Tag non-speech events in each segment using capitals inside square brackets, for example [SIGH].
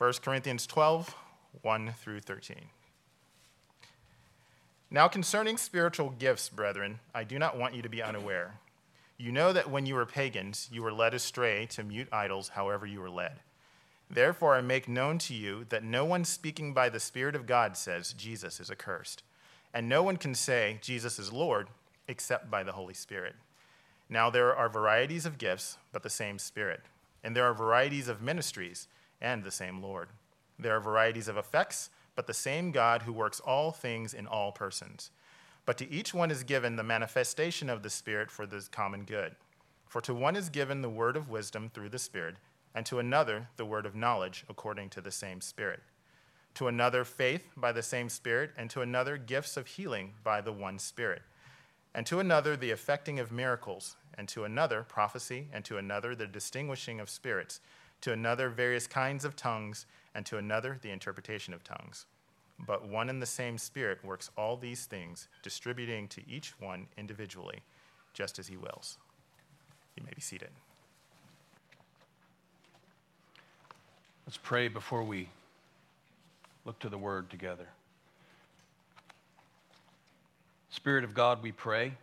1 Corinthians 12, 1 through 13. Now, concerning spiritual gifts, brethren, I do not want you to be unaware. You know that when you were pagans, you were led astray to mute idols, however you were led. Therefore, I make known to you that no one speaking by the Spirit of God says Jesus is accursed. And no one can say Jesus is Lord except by the Holy Spirit. Now, there are varieties of gifts, but the same Spirit. And there are varieties of ministries, and the same Lord. There are varieties of effects but the same God who works all things in all persons. But to each one is given the manifestation of the Spirit for the common good. For to one is given the word of wisdom through the Spirit, and to another the word of knowledge according to the same Spirit. To another, faith by the same Spirit, and to another, gifts of healing by the one Spirit. And to another, the effecting of miracles, and to another, prophecy, and to another, the distinguishing of spirits, to another, various kinds of tongues and to another the interpretation of tongues. But one and the same Spirit works all these things, distributing to each one individually, just as He wills. You may be seated. Let's pray before we look to the Word together. Spirit of God, we pray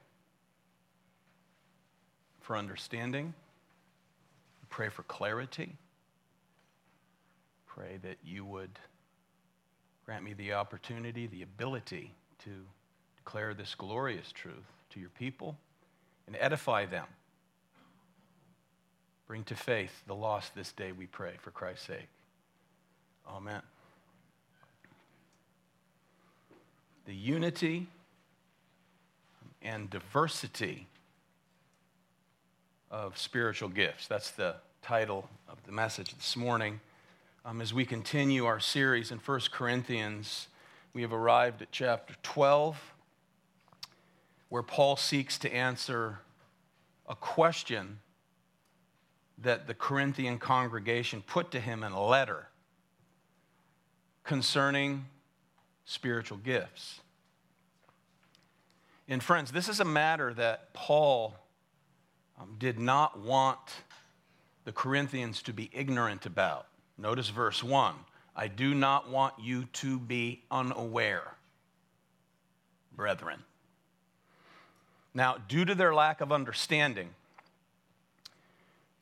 for understanding, we pray for clarity pray that you would grant me the opportunity, the ability to declare this glorious truth to your people and edify them. Bring to faith the lost this day, we pray, for Christ's sake. Amen. The unity and diversity of spiritual gifts. That's the title of the message this morning. Um, as we continue our series in 1 Corinthians, we have arrived at chapter 12, where Paul seeks to answer a question that the Corinthian congregation put to him in a letter concerning spiritual gifts. And, friends, this is a matter that Paul um, did not want the Corinthians to be ignorant about. Notice verse 1 I do not want you to be unaware, brethren. Now, due to their lack of understanding,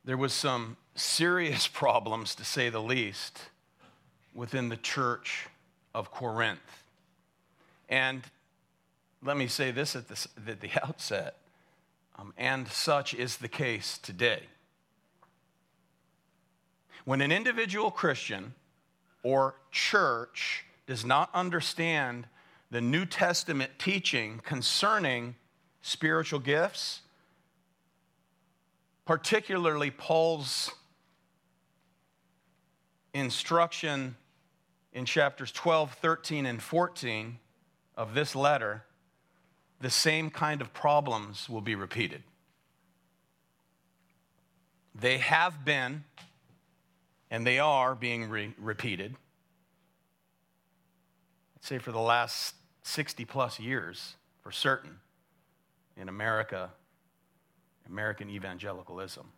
there was some serious [LAUGHS] problems, to say the least, within the church of Corinth. And let me say this at the, at the [LAUGHS] outset, um, and such is the case today. When an individual Christian or church does not understand the New Testament teaching concerning spiritual gifts, particularly Paul's instruction in chapters 12, 13, and 14 of this letter, the same kind of problems will be repeated. They have been and they are being re- repeated. I'd say for the last 60 plus years, for certain, in America, American evangelicalism.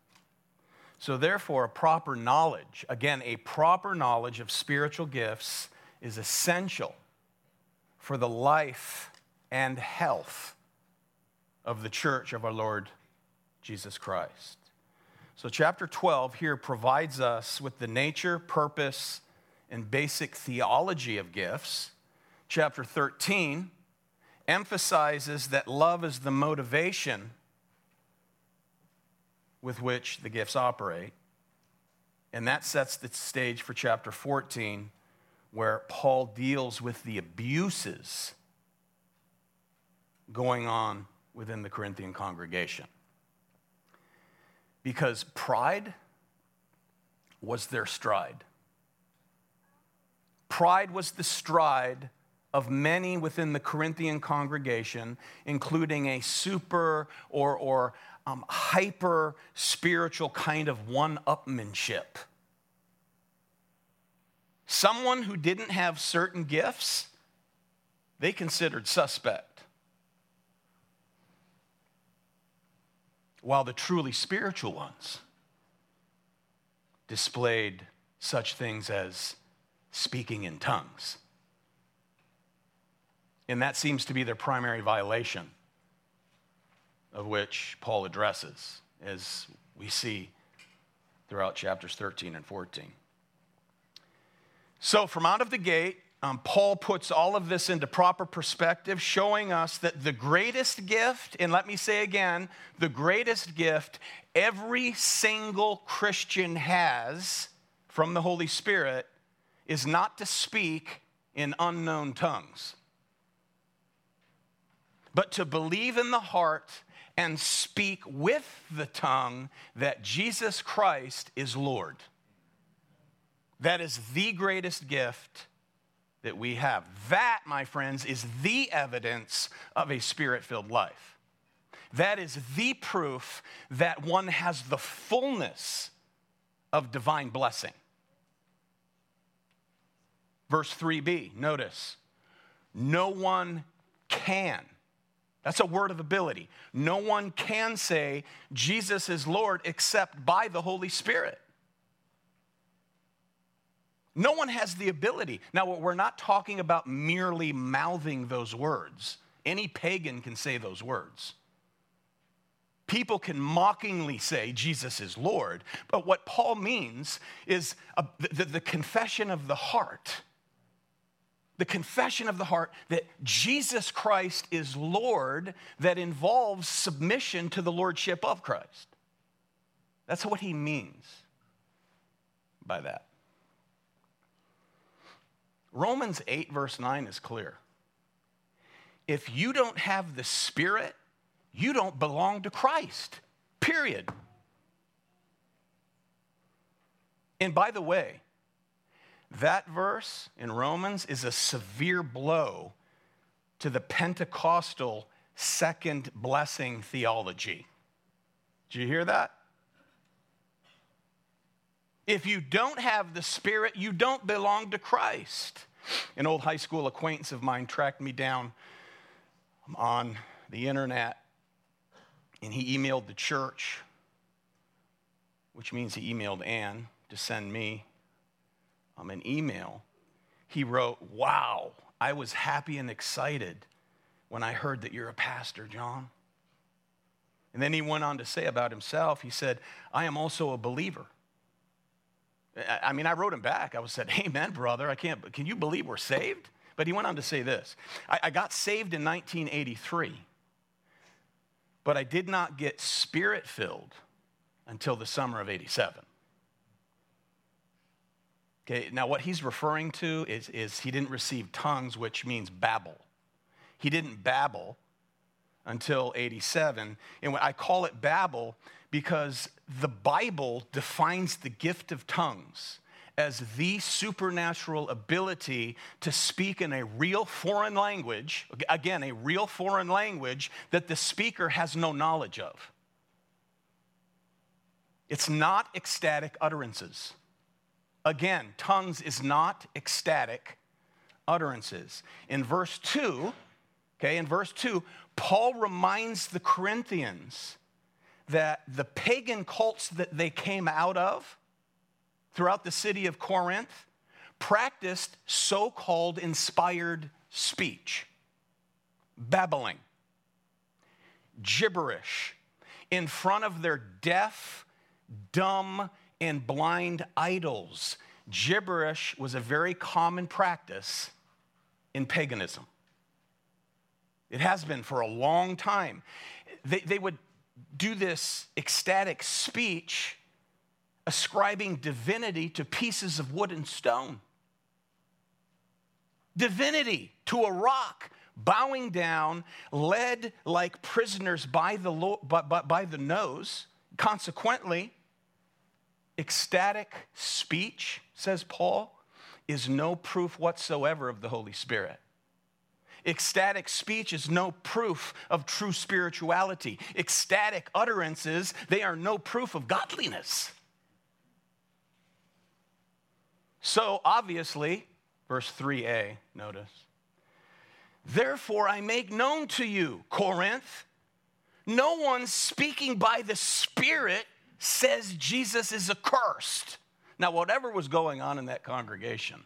So, therefore, a proper knowledge, again, a proper knowledge of spiritual gifts is essential for the life and health of the church of our Lord Jesus Christ. So, chapter 12 here provides us with the nature, purpose, and basic theology of gifts. Chapter 13 emphasizes that love is the motivation with which the gifts operate. And that sets the stage for chapter 14, where Paul deals with the abuses going on within the Corinthian congregation because pride was their stride. Pride was the stride of many within the Corinthian congregation, including a super or, or um, hyper spiritual kind of one upmanship. Someone who didn't have certain gifts, they considered suspect. While the truly spiritual ones displayed such things as speaking in tongues. And that seems to be their primary violation, of which Paul addresses, as we see throughout chapters 13 and 14. So, from out of the gate, um, Paul puts all of this into proper perspective, showing us that the greatest gift, and let me say again, the greatest gift every single Christian has from the Holy Spirit is not to speak in unknown tongues, but to believe in the heart and speak with the tongue that Jesus Christ is Lord. That is the greatest gift that we have. That, my friends, is the evidence of a spirit filled life. That is the proof that one has the fullness of divine blessing. Verse 3b, notice, no one can. That's a word of ability. No one can say Jesus is Lord except by the Holy Spirit. No one has the ability. Now, we're not talking about merely mouthing those words. Any pagan can say those words. People can mockingly say Jesus is Lord, but what Paul means is uh, a, the, the confession of the heart. The confession of the heart that Jesus Christ is Lord that involves submission to the Lordship of Christ. That's what he means by that. Romans 8, verse 9 is clear. If you don't have the Spirit, you don't belong to Christ, period. And by the way, that verse in Romans is a severe blow to the Pentecostal second blessing theology. Did you hear that? If you don't have the Spirit, you don't belong to Christ. An old high school acquaintance of mine tracked me down on the internet and he emailed the church, which means he emailed Ann to send me um, an email. He wrote, Wow, I was happy and excited when I heard that you're a pastor, John. And then he went on to say about himself, he said, I am also a believer. I mean, I wrote him back. I was said, Amen, brother. I can't, can you believe we're saved? But he went on to say this I, I got saved in 1983, but I did not get spirit filled until the summer of 87. Okay, now what he's referring to is, is he didn't receive tongues, which means babble. He didn't babble until 87. And I call it babble because the Bible defines the gift of tongues as the supernatural ability to speak in a real foreign language, again, a real foreign language that the speaker has no knowledge of. It's not ecstatic utterances. Again, tongues is not ecstatic utterances. In verse 2, okay, in verse 2, Paul reminds the Corinthians that the pagan cults that they came out of throughout the city of Corinth practiced so called inspired speech, babbling, gibberish in front of their deaf, dumb, and blind idols. Gibberish was a very common practice in paganism. It has been for a long time. They, they would do this ecstatic speech ascribing divinity to pieces of wood and stone. Divinity to a rock, bowing down, led like prisoners by the, lo- by, by, by the nose. Consequently, ecstatic speech, says Paul, is no proof whatsoever of the Holy Spirit. Ecstatic speech is no proof of true spirituality. Ecstatic utterances, they are no proof of godliness. So, obviously, verse 3a, notice. Therefore, I make known to you, Corinth, no one speaking by the Spirit says Jesus is accursed. Now, whatever was going on in that congregation,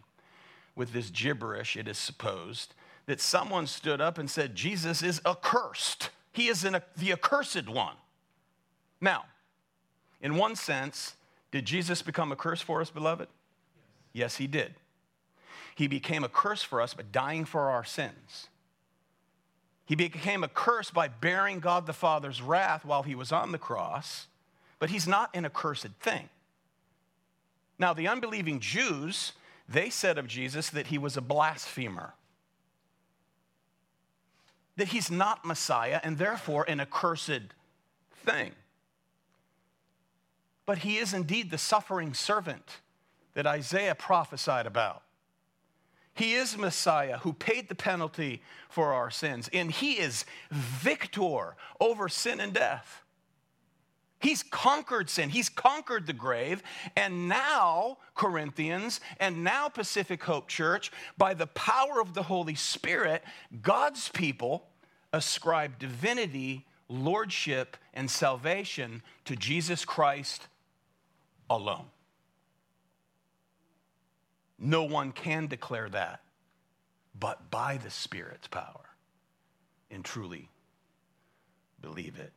with this gibberish, it is supposed, that someone stood up and said, Jesus is accursed. He is an, the accursed one. Now, in one sense, did Jesus become a curse for us, beloved? Yes, he did. He became a curse for us by dying for our sins. He became a curse by bearing God the Father's wrath while he was on the cross, but he's not an accursed thing. Now, the unbelieving Jews, they said of Jesus that he was a blasphemer, that he's not Messiah and therefore an accursed thing. But he is indeed the suffering servant that Isaiah prophesied about. He is Messiah who paid the penalty for our sins, and he is victor over sin and death. He's conquered sin. He's conquered the grave. And now, Corinthians, and now, Pacific Hope Church, by the power of the Holy Spirit, God's people ascribe divinity, lordship, and salvation to Jesus Christ alone. No one can declare that but by the Spirit's power and truly believe it.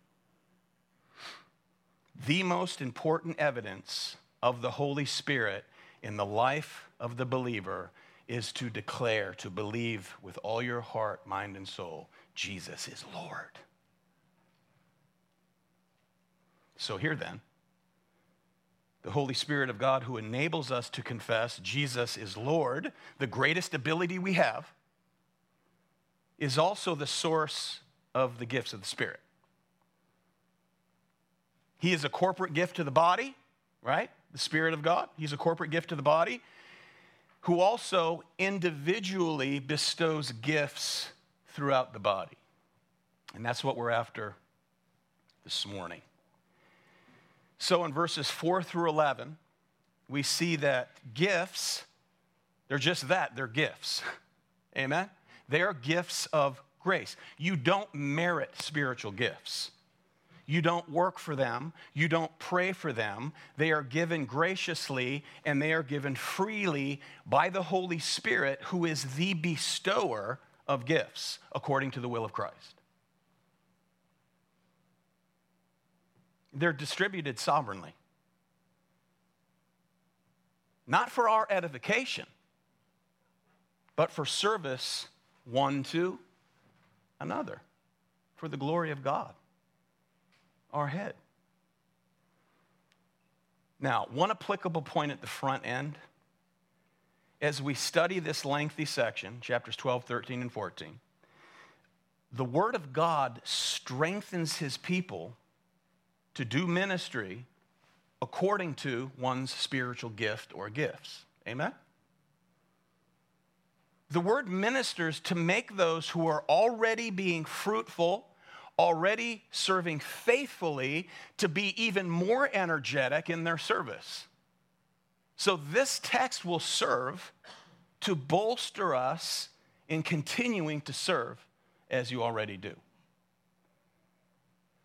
The most important evidence of the Holy Spirit in the life of the believer is to declare, to believe with all your heart, mind, and soul, Jesus is Lord. So, here then, the Holy Spirit of God who enables us to confess Jesus is Lord, the greatest ability we have, is also the source of the gifts of the Spirit. He is a corporate gift to the body, right? The Spirit of God. He's a corporate gift to the body who also individually bestows gifts throughout the body. And that's what we're after this morning. So in verses 4 through 11, we see that gifts, they're just that, they're gifts. [LAUGHS] Amen? They are gifts of grace. You don't merit spiritual gifts. You don't work for them. You don't pray for them. They are given graciously and they are given freely by the Holy Spirit, who is the bestower of gifts according to the will of Christ. they're distributed sovereignly. Not for our edification, but for service one to another, for the glory of God, our head. Now, one applicable point at the front end as we study this lengthy section, chapters 12, 13, and 14, the Word of God strengthens His people to do ministry according to one's spiritual gift or gifts. Amen? The word ministers to make those who are already being fruitful, already serving faithfully, to be even more energetic in their service. So, this text will serve to bolster us in continuing to serve as you already do.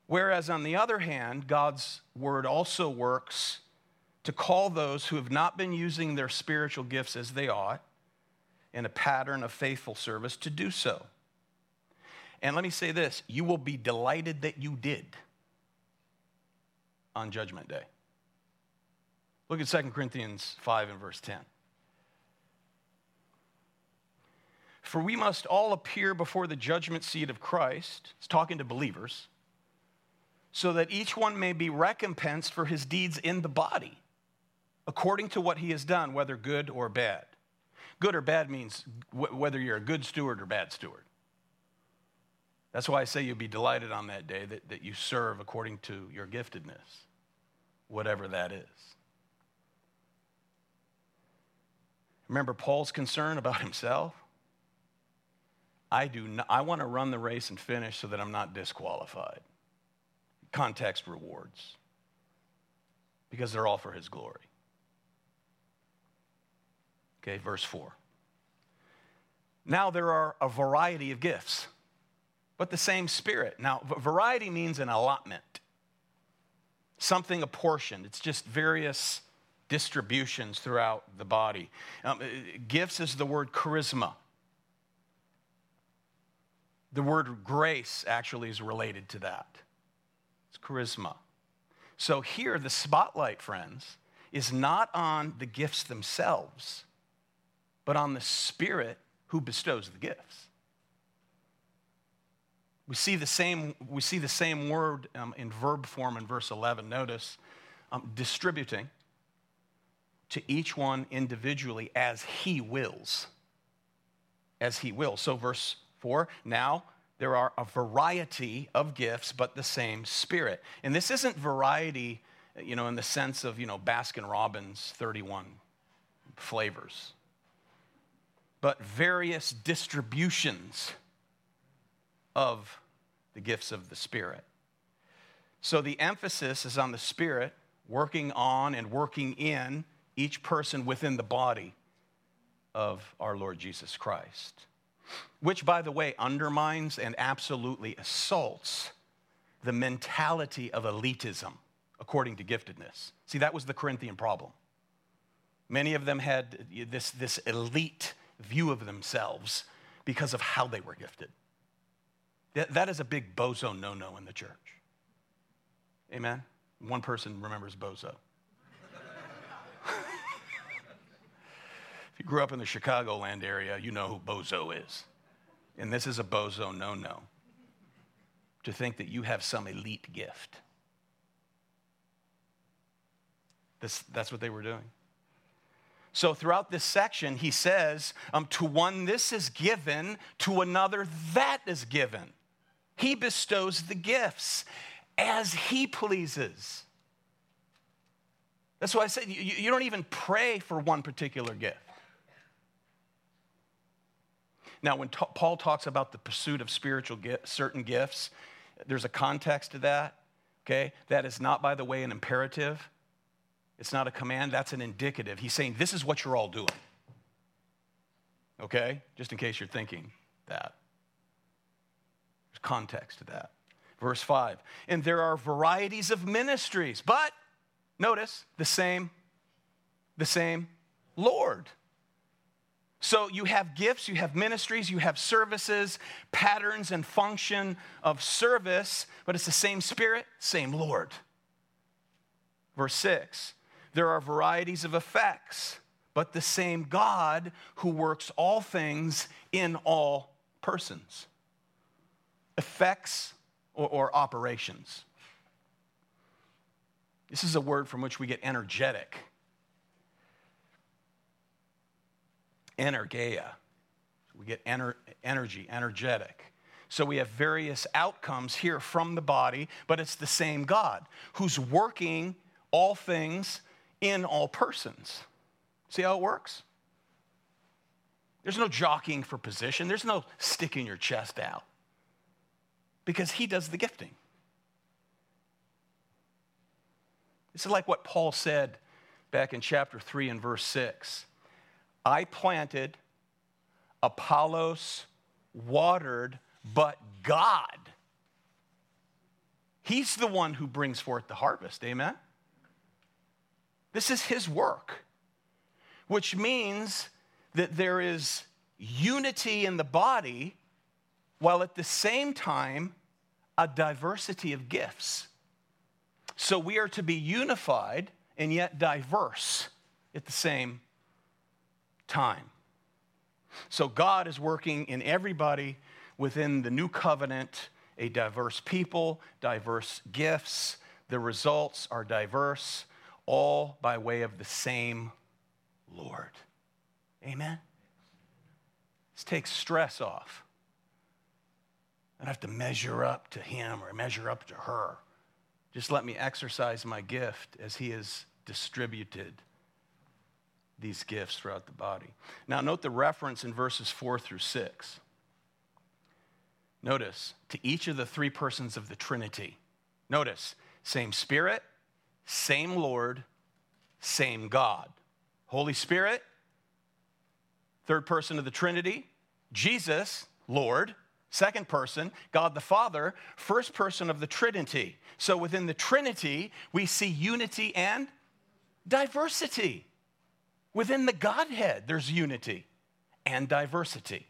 Whereas, on the other hand, God's word also works to call those who have not been using their spiritual gifts as they ought in a pattern of faithful service to do so. And let me say this you will be delighted that you did on Judgment Day. Look at 2 Corinthians 5 and verse 10. For we must all appear before the judgment seat of Christ. It's talking to believers so that each one may be recompensed for his deeds in the body, according to what he has done, whether good or bad. Good or bad means whether you're a good steward or bad steward. That's why I say you'll be delighted on that day that, that you serve according to your giftedness, whatever that is. Remember Paul's concern about [LAUGHS] himself? I do not, I want to run the race and finish so that I'm not disqualified context rewards because they're all for his glory. Okay, verse 4. Now there are a variety of gifts, but the same Spirit. Now, variety means an allotment, something apportioned. It's just various distributions throughout the body. Um, gifts is the word charisma. The word grace actually is related to that. It's charisma. So here, the spotlight, friends, is not on the gifts themselves, but on the Spirit who bestows the gifts. We see the same, we see the same word um, in verb form in verse 11. Notice um, distributing to each one individually as he wills. As he wills. So, verse 4 now there are a variety of gifts, but the same Spirit. And this isn't variety, you know, in the sense of, you know, Baskin Robbins 31 flavors, but various distributions of the gifts of the Spirit. So the emphasis is on the Spirit working on and working in each person within the body of our Lord Jesus Christ which, by the way, undermines and absolutely assaults the mentality of elitism according to giftedness. See, that was the Corinthian problem. Many of them had this, this elite view of themselves because of how they were gifted. That, that is a big bozo no no in the church. Amen? One person remembers bozo. [LAUGHS] if you grew up in the Chicagoland area, you know who bozo is. And this is a bozo no no to think that you have some elite gift. This, that's what they were doing. So, throughout this section, he says, um, To one this is given, to another that is given. He bestows the gifts as he pleases. That's why I said you, you don't even pray for one particular gift. Now, when Paul talks about the pursuit of spiritual certain gifts, there's a context to that, okay? That is not, by the way, an imperative. It's not a command, that's an indicative. He's saying, this is what you're all doing. Okay? Just in case you're thinking that. Context to that. Verse 5 And there are varieties of ministries, but notice the same, the same Lord. So you have gifts, you have ministries, you have services, patterns and function of service, but it's the same Spirit, same Lord. Verse 6 there are varieties of effects, but the same God who works all things in all persons. Effects or, or operations. This is a word from which we get energetic. energeia. We get ener- energy, energetic. So we have various outcomes here from the body, but it's the same God who's working all things in all persons. See how it works? There's no jockeying for position, there's no sticking your chest out because he does the gifting. This is like what Paul said back in chapter 3 and verse 6. I planted, Apollos watered, but God. He's the one who brings forth the harvest. Amen? This is His work, which means that there is unity in the body while at the same time a diversity of gifts. So we are to be unified and yet diverse at the same time. So God is working in everybody within the new covenant, a diverse people, diverse gifts. The results are diverse, all by way of the same Lord. Amen? This takes stress off. I don't have to measure up to him or measure up to her. Just let me exercise my gift as he has distributed these gifts throughout the body. Now, note the reference in verses 4 through 6. Notice, to each of the three persons of the Trinity. Notice, same Spirit, same Lord, same God. Holy Spirit, third person of the Trinity. Jesus, Lord, second person, God the Father, first person of the Trinity. So within the Trinity, we see unity and diversity. Within the Godhead, there's unity and diversity.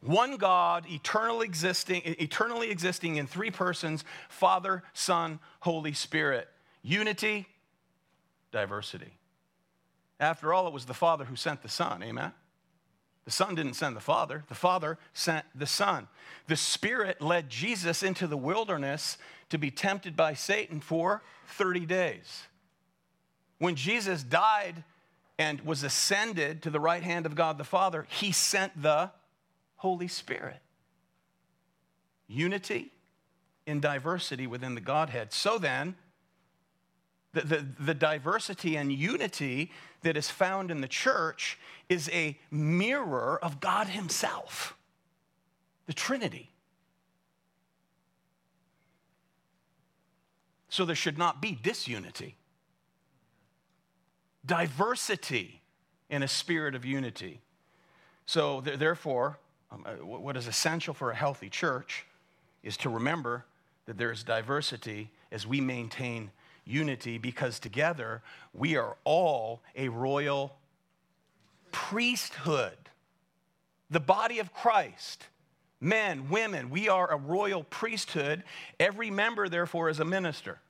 One God, eternally existing, eternally existing in three persons Father, Son, Holy Spirit. Unity, diversity. After all, it was the Father who sent the Son, amen? The Son didn't send the Father, the Father sent the Son. The Spirit led Jesus into the wilderness to be tempted by Satan for 30 days. When Jesus died and was ascended to the right hand of God the Father, he sent the Holy Spirit. Unity in diversity within the Godhead. So then, the, the, the, diversity and unity that is found in the church is a mirror of God Himself, the Trinity. So there should not be disunity, diversity in a spirit of unity. So, th- therefore, um, uh, what is essential for a healthy church is to remember that there is diversity as we maintain unity because together we are all a royal priesthood. The body of Christ, men, women, we are a royal priesthood. Every member, therefore, is a minister.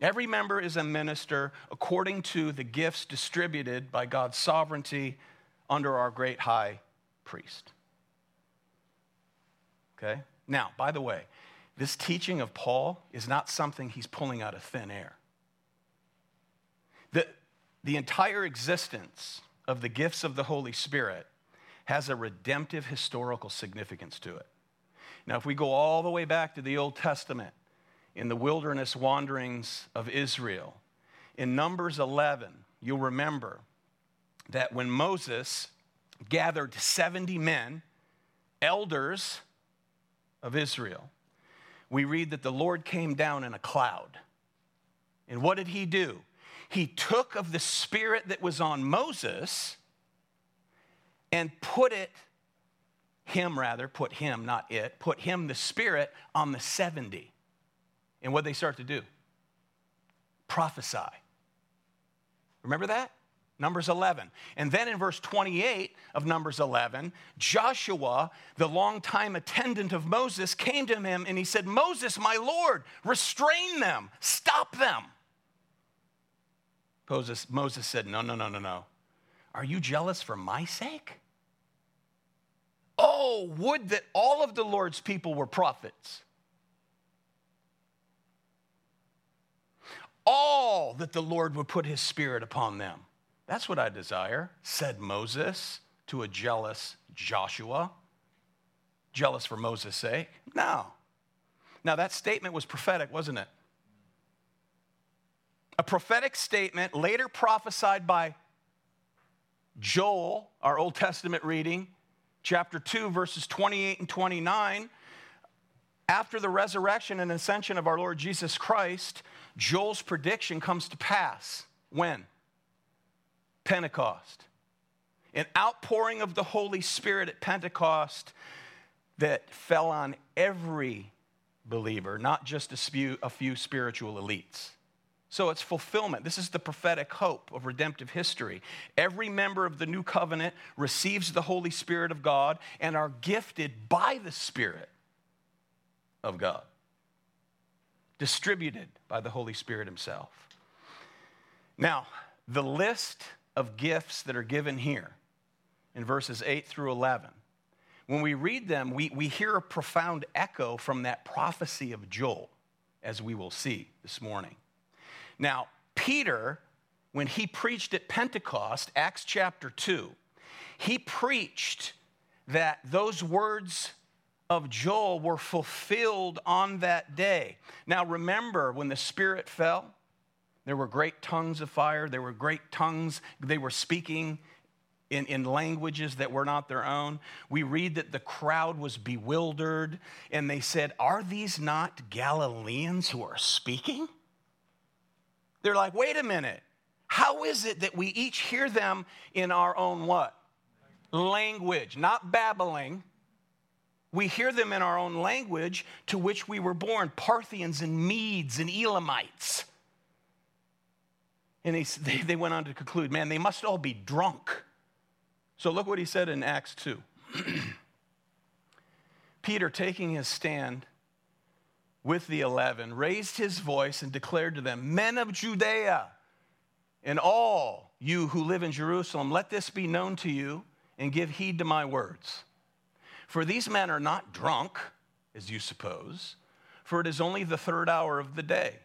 Every member is a minister according to the gifts distributed by God's sovereignty under our great high priest. Okay? Now, by the way, this teaching of Paul is not something he's pulling out of thin air. The, the entire existence of the gifts of the Holy Spirit has a redemptive historical significance to it. Now, if we go all the way back to the Old Testament, in the wilderness wanderings of Israel, in Numbers 11, you'll remember that when Moses gathered 70 men, elders of Israel, we read that the Lord came down in a cloud. And what did he do? He took of the spirit that was on Moses and put it, him rather, put him, not it, put him, the spirit, on the 70. And what they start to do? Prophesy. Remember that? Numbers 11. And then in verse 28 of Numbers 11, Joshua, the longtime attendant of Moses, came to him and he said, Moses, my Lord, restrain them, stop them. Moses, Moses said, No, no, no, no, no. Are you jealous for my sake? Oh, would that all of the Lord's people were prophets. All that the Lord would put his spirit upon them. That's what I desire, said Moses to a jealous Joshua. Jealous for Moses' sake? No. Now, that statement was prophetic, wasn't it? A prophetic statement later prophesied by Joel, our Old Testament reading, chapter 2, verses 28 and 29. After the resurrection and ascension of our Lord Jesus Christ, Joel's prediction comes to pass. When? Pentecost. An outpouring of the Holy Spirit at Pentecost that fell on every believer, not just a few, a few spiritual elites. So it's fulfillment. This is the prophetic hope of redemptive history. Every member of the new covenant receives the Holy Spirit of God and are gifted by the Spirit of God, distributed by the Holy Spirit Himself. Now, the list of gifts that are given here in verses 8 through 11, when we read them, we, we hear a profound echo from that prophecy of Joel, as we will see this morning. Now, Peter, when he preached at Pentecost, Acts chapter 2, he preached that those words of Joel were fulfilled on that day. Now, remember when the Spirit fell? There were great tongues of fire. There were great tongues. They were speaking in, in languages that were not their own. We read that the crowd was bewildered and they said, Are these not Galileans who are speaking? They're like, Wait a minute. How is it that we each hear them in our own what? Language, not babbling, We hear them in our own language to which we were born Parthians and Medes and Elamites. And [LAUGHS] they, they went on to conclude, man, they must all be drunk. So look what he said in Acts 2. [CLEARS THROAT] Peter, taking his stand with the eleven, raised his voice and declared to them, Men of Judea, and all you who live in Jerusalem, let this be known to you and give heed to my words. For these men are not drunk, as you suppose, for it is only the third hour of the day.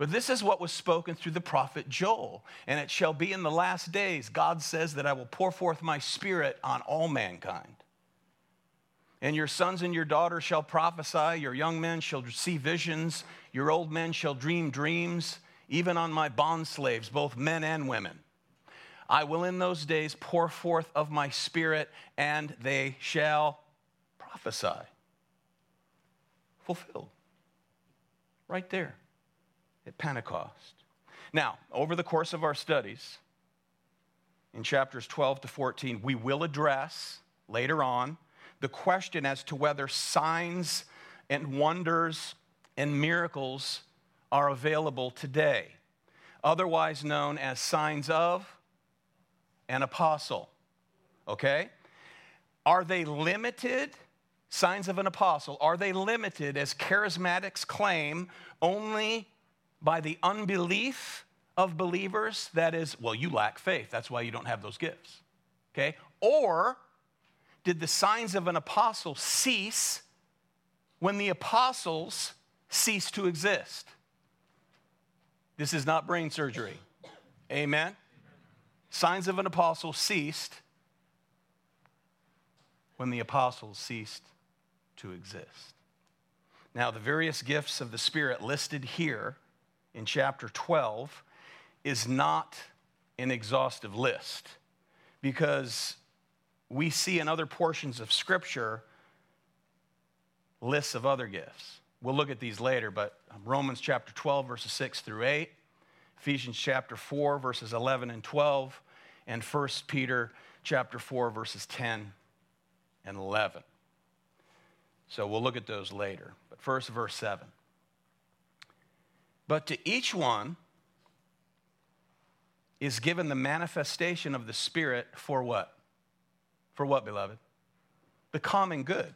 But this is what was spoken through the prophet Joel. And it shall be in the last days, God says, that I will pour forth my spirit on all mankind. And your sons and your daughters shall prophesy, your young men shall see visions, your old men shall dream dreams, even on my bondslaves, both men and women. I will in those days pour forth of my spirit, and they shall prophesy. Fulfilled. Right there at Pentecost. Now, over the course of our studies, in chapters 12 to 14, we will address later on the question as to whether signs and wonders and miracles are available today, otherwise known as signs of an apostle. Okay? Are they limited? Signs of an apostle, are they limited, as charismatics claim, only by the unbelief of believers? That is, well, you lack faith. That's why you don't have those gifts. Okay? Or did the signs of an apostle cease when the apostles ceased to exist? This is not brain surgery. Amen? Signs of an apostle ceased when the apostles ceased to exist. Now, the various gifts of the Spirit listed here in chapter 12 is not an exhaustive list because we see in other portions of Scripture lists of other gifts. We'll look at these later, but Romans chapter 12, verses 6 through 8, Ephesians chapter 4, verses 11 and 12, and 1 Peter chapter 4, verses 10 and 11. So we'll look at those later. But first, verse 7. But to each one is given the manifestation of the Spirit for what? For what, beloved? The common good.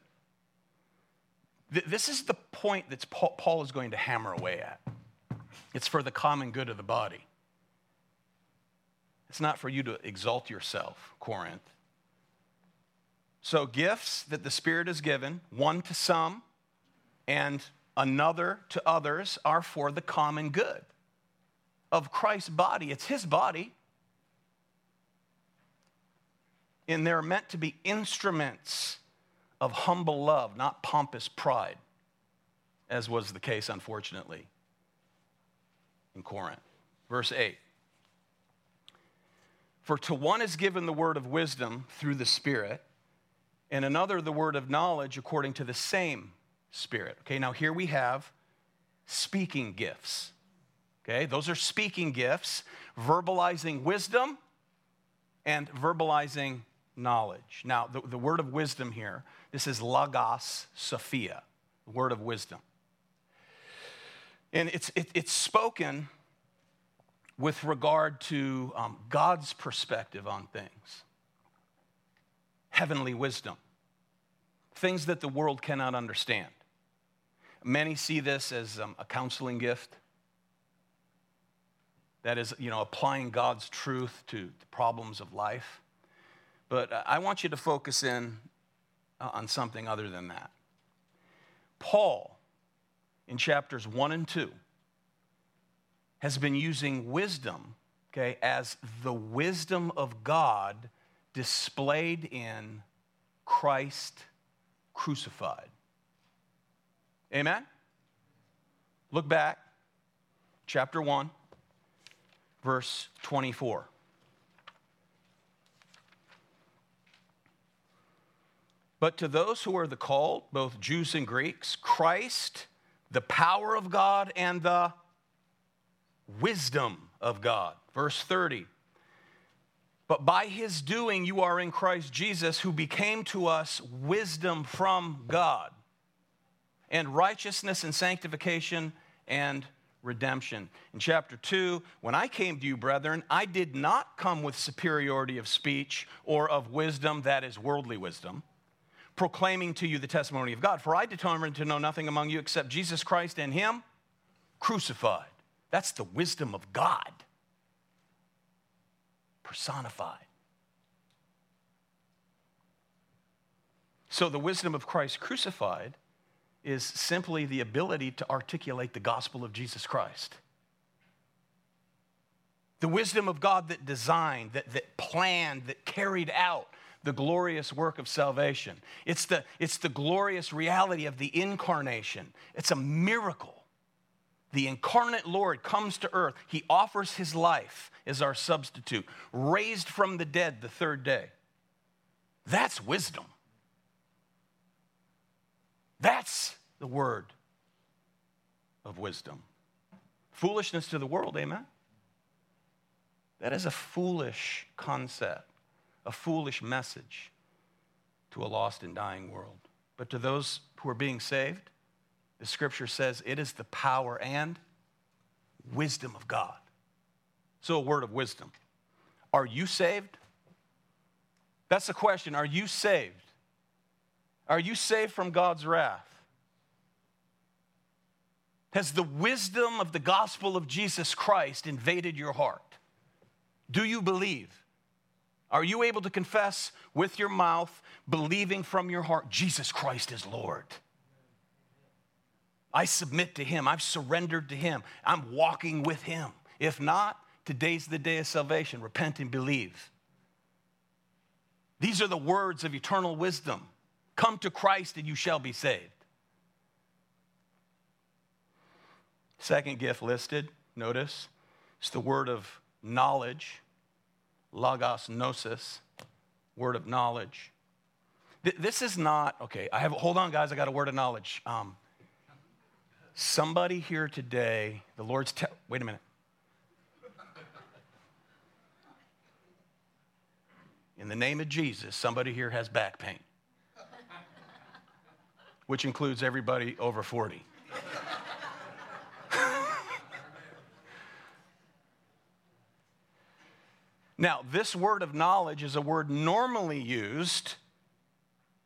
This is the point that Paul is going to hammer away at. It's for the common good of the body. It's not for you to exalt yourself, Corinth. So, gifts that the Spirit has given, one to some and another to others, are for the common good of Christ's body. It's His body and they're meant to be instruments of humble love, not pompous pride, as was the case, unfortunately, in Corinth. Verse 8 For to one is given the word of wisdom through the Spirit, and another the word of knowledge according to the same Spirit. Okay, now here we have speaking gifts. Okay, those are speaking gifts, verbalizing wisdom and verbalizing knowledge. Now, the, the word of wisdom here, this is logos sophia, the word of wisdom. And it's, it, it's spoken with regard to um, God's perspective on things, heavenly wisdom, things that the world cannot understand. Many see this as um, a counseling gift. That is, you know, applying God's truth to the problems of life. But I want you to focus in uh, on something other than that. Paul, in chapters 1 and 2, has been using wisdom, okay, as the wisdom of God displayed in Christ crucified. Amen? Look back, chapter 1, verse 24. But to those who are the called, both Jews and Greeks, Christ, the power of God and the wisdom of God. Verse 30 But by his doing, you are in Christ Jesus, who became to us wisdom from God, and righteousness and sanctification and redemption. In chapter 2, when I came to you, brethren, I did not come with superiority of speech or of wisdom, that is worldly wisdom, proclaiming to you the testimony of God. For I determined to know nothing among you except Jesus Christ and him crucified. That's the wisdom of God personified. So, the wisdom of Christ crucified is simply the ability to articulate the gospel of Jesus Christ. The wisdom of God that designed, that, that planned, that carried out the glorious work of salvation. It's the, it's the glorious reality of the incarnation. It's a miracle. The incarnate Lord comes to earth. He offers his life as our substitute, raised from the dead the third day. That's wisdom. That's the word of wisdom. Foolishness to the world, amen? That is a foolish concept, a foolish message to a lost and dying world. But to those who are being saved, the scripture says it is the power and wisdom of God. So, a word of wisdom. Are you saved? That's the question. Are you saved? Are you saved from God's wrath? Has the wisdom of the gospel of Jesus Christ invaded your heart? Do you believe? Are you able to confess with your mouth, believing from your heart, Jesus Christ is Lord? I submit to Him. I've surrendered to Him. I'm walking with Him. If not, today's the day of salvation. Repent and believe. These are the words of eternal wisdom. Come to Christ and you shall be saved. Second gift listed, notice, it's the word of knowledge, logos gnosis, word of knowledge. This is not, okay, I have, hold on, guys, I got a word of knowledge. Um, somebody here today, the Lord's, te- wait a minute. In the name of Jesus, somebody here has back pain, which includes everybody over 40. Now, this word of knowledge is a word normally used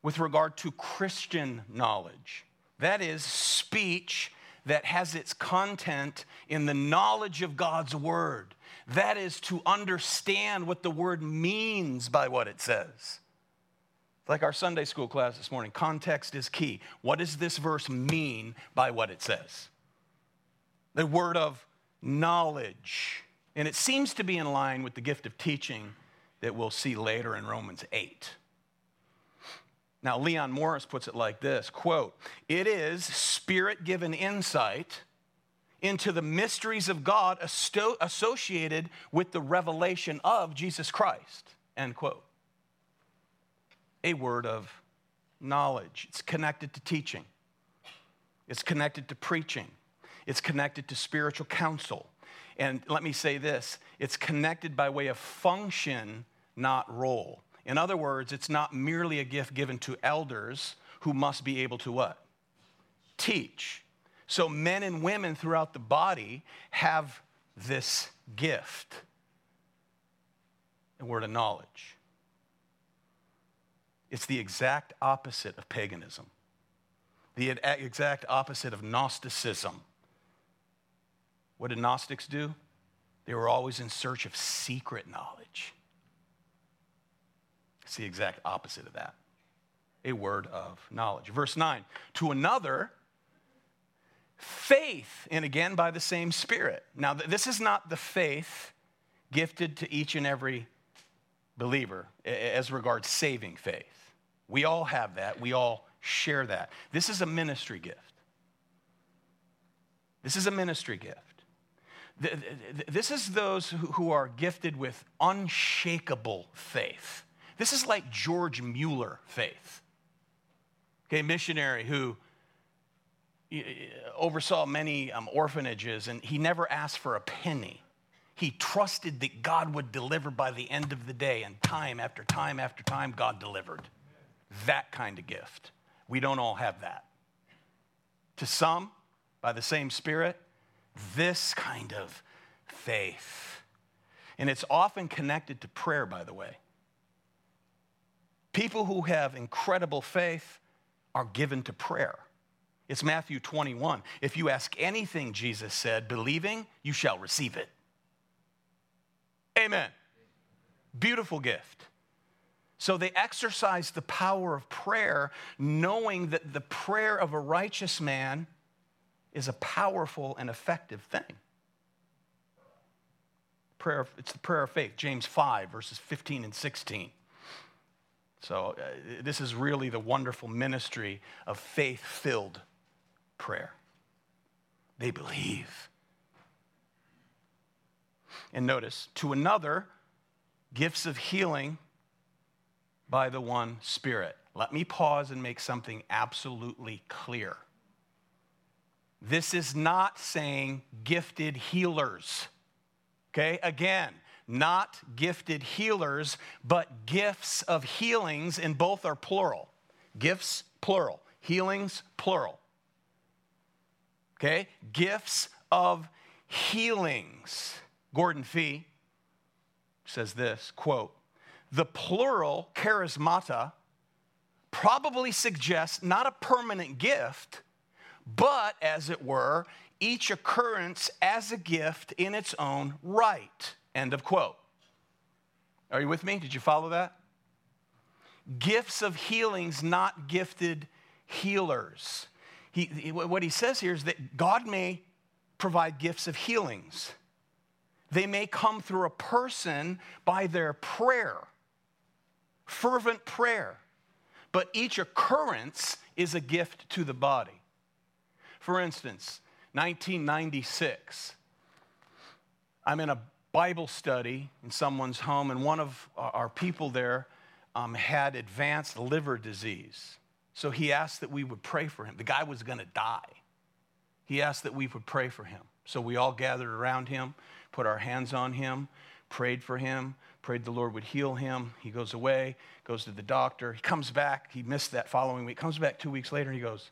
with regard to Christian knowledge. That is, speech that has its content in the knowledge of God's word. That is to understand what the word means by what it says. Like our Sunday school class this morning, context is key. What does this verse mean by what it says? The word of knowledge. And it seems to be in line with the gift of teaching that we'll see later in Romans 8. Now, Leon Morris puts it like this quote, It is spirit given insight into the mysteries of God associated with the revelation of Jesus Christ. End quote. A word of knowledge. It's connected to teaching, it's connected to preaching, it's connected to spiritual counsel, and let me say this it's connected by way of function, not role. In other words, it's not merely a gift given to elders who must be able to what? Teach. So men and women throughout the body have this gift, a word of knowledge. It's the exact opposite of paganism, the exact opposite of Gnosticism. What did Gnostics do? They were always in search of secret knowledge. It's the exact opposite of that a word of knowledge. Verse 9, to another, faith, and again by the same Spirit. Now, this is not the faith gifted to each and every believer as regards saving faith. We all have that, we all share that. This is a ministry gift. This is a ministry gift. This is those who are gifted with unshakable faith. This is like George Mueller faith. Okay, missionary who oversaw many um, orphanages and he never asked for a penny. He trusted that God would deliver by the end of the day, and time after time after time, God delivered. That kind of gift. We don't all have that. To some, by the same Spirit, this kind of faith. And it's often connected to prayer, by the way. People who have incredible faith are given to prayer. It's Matthew 21. If you ask anything, Jesus said, believing, you shall receive it. Amen. Beautiful gift. So they exercise the power of prayer, knowing that the prayer of a righteous man is a powerful and effective thing. Prayer, it's the prayer of faith, James 5, verses 15 and 16. So, uh, this is really the wonderful ministry of faith filled prayer. They believe. And notice, to another, gifts of healing by the one Spirit. Let me pause and make something absolutely clear. This is not saying gifted healers. Okay, again, not gifted healers, but gifts of healings, and both are plural. Gifts, plural. Healings, plural. Okay, gifts of healings. Gordon Fee says this quote, the plural charismata probably suggests not a permanent gift, but as it were, each occurrence as a gift in its own right. End of quote. Are you with me? Did you follow that? Gifts of healings, not gifted healers. He, what he says here is that God may provide gifts of healings. They may come through a person by their prayer, fervent prayer, but each occurrence is a gift to the body. For instance, 1996, I'm in a Bible study in someone's home, and one of our people there um, had advanced liver disease. So he asked that we would pray for him. The guy was going to die. He asked that we would pray for him. So we all gathered around him, put our hands on him, prayed for him, prayed the Lord would heal him. He goes away, goes to the doctor. He comes back. He missed that following week. Comes back two weeks later, and he goes,